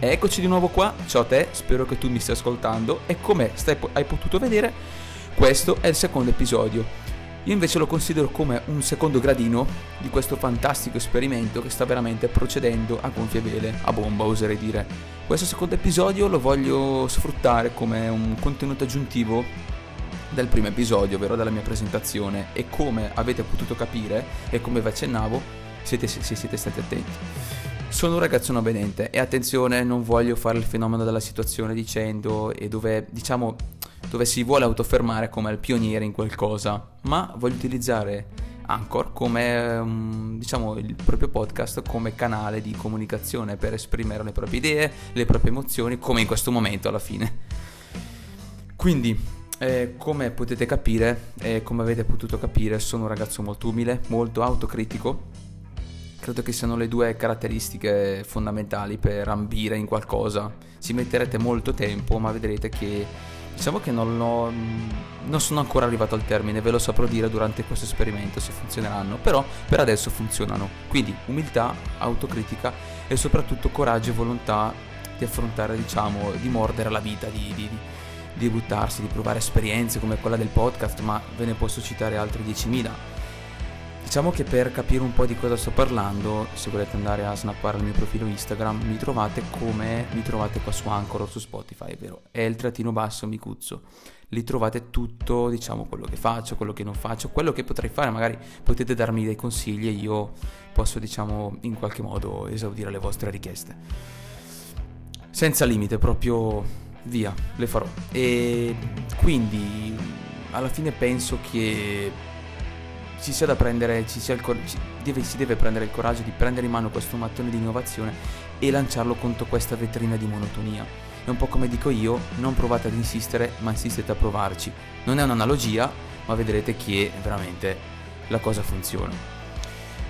Eccoci di nuovo qua, ciao a te, spero che tu mi stia ascoltando e come stai, hai potuto vedere questo è il secondo episodio. Io invece lo considero come un secondo gradino di questo fantastico esperimento che sta veramente procedendo a gonfie vele, a bomba oserei dire. Questo secondo episodio lo voglio sfruttare come un contenuto aggiuntivo del primo episodio, ovvero della mia presentazione e come avete potuto capire e come vi accennavo siete, se siete stati attenti. Sono un ragazzo non vedente e attenzione, non voglio fare il fenomeno della situazione dicendo e dove diciamo dove si vuole autofermare come il pioniere in qualcosa, ma voglio utilizzare Anchor come um, diciamo il proprio podcast come canale di comunicazione per esprimere le proprie idee, le proprie emozioni, come in questo momento alla fine. Quindi, eh, come potete capire e eh, come avete potuto capire, sono un ragazzo molto umile, molto autocritico credo che siano le due caratteristiche fondamentali per ambire in qualcosa. Ci metterete molto tempo, ma vedrete che diciamo che non, ho, non sono ancora arrivato al termine, ve lo saprò dire durante questo esperimento se funzioneranno, però per adesso funzionano. Quindi umiltà, autocritica e soprattutto coraggio e volontà di affrontare, diciamo, di mordere la vita, di, di, di buttarsi, di provare esperienze come quella del podcast, ma ve ne posso citare altre 10.000 Diciamo che per capire un po' di cosa sto parlando, se volete andare a snappare il mio profilo Instagram, mi trovate come mi trovate qua su Anchor o su Spotify, vero? È il trattino basso Micuzzo. Lì trovate tutto, diciamo, quello che faccio, quello che non faccio, quello che potrei fare, magari potete darmi dei consigli e io posso, diciamo, in qualche modo esaudire le vostre richieste. Senza limite, proprio via, le farò. E quindi alla fine penso che ci sia da prendere, ci sia cor- ci deve, si deve prendere il coraggio di prendere in mano questo mattone di innovazione e lanciarlo contro questa vetrina di monotonia. È un po' come dico io, non provate ad insistere, ma insistete a provarci. Non è un'analogia, ma vedrete che veramente la cosa funziona.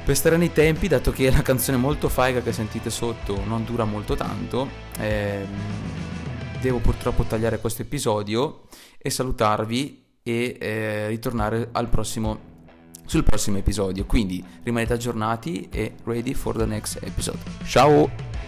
Per stare nei tempi, dato che la canzone molto faiga che sentite sotto non dura molto tanto, ehm, devo purtroppo tagliare questo episodio e salutarvi e eh, ritornare al prossimo sul prossimo episodio. Quindi rimanete aggiornati e ready for the next episode. Ciao!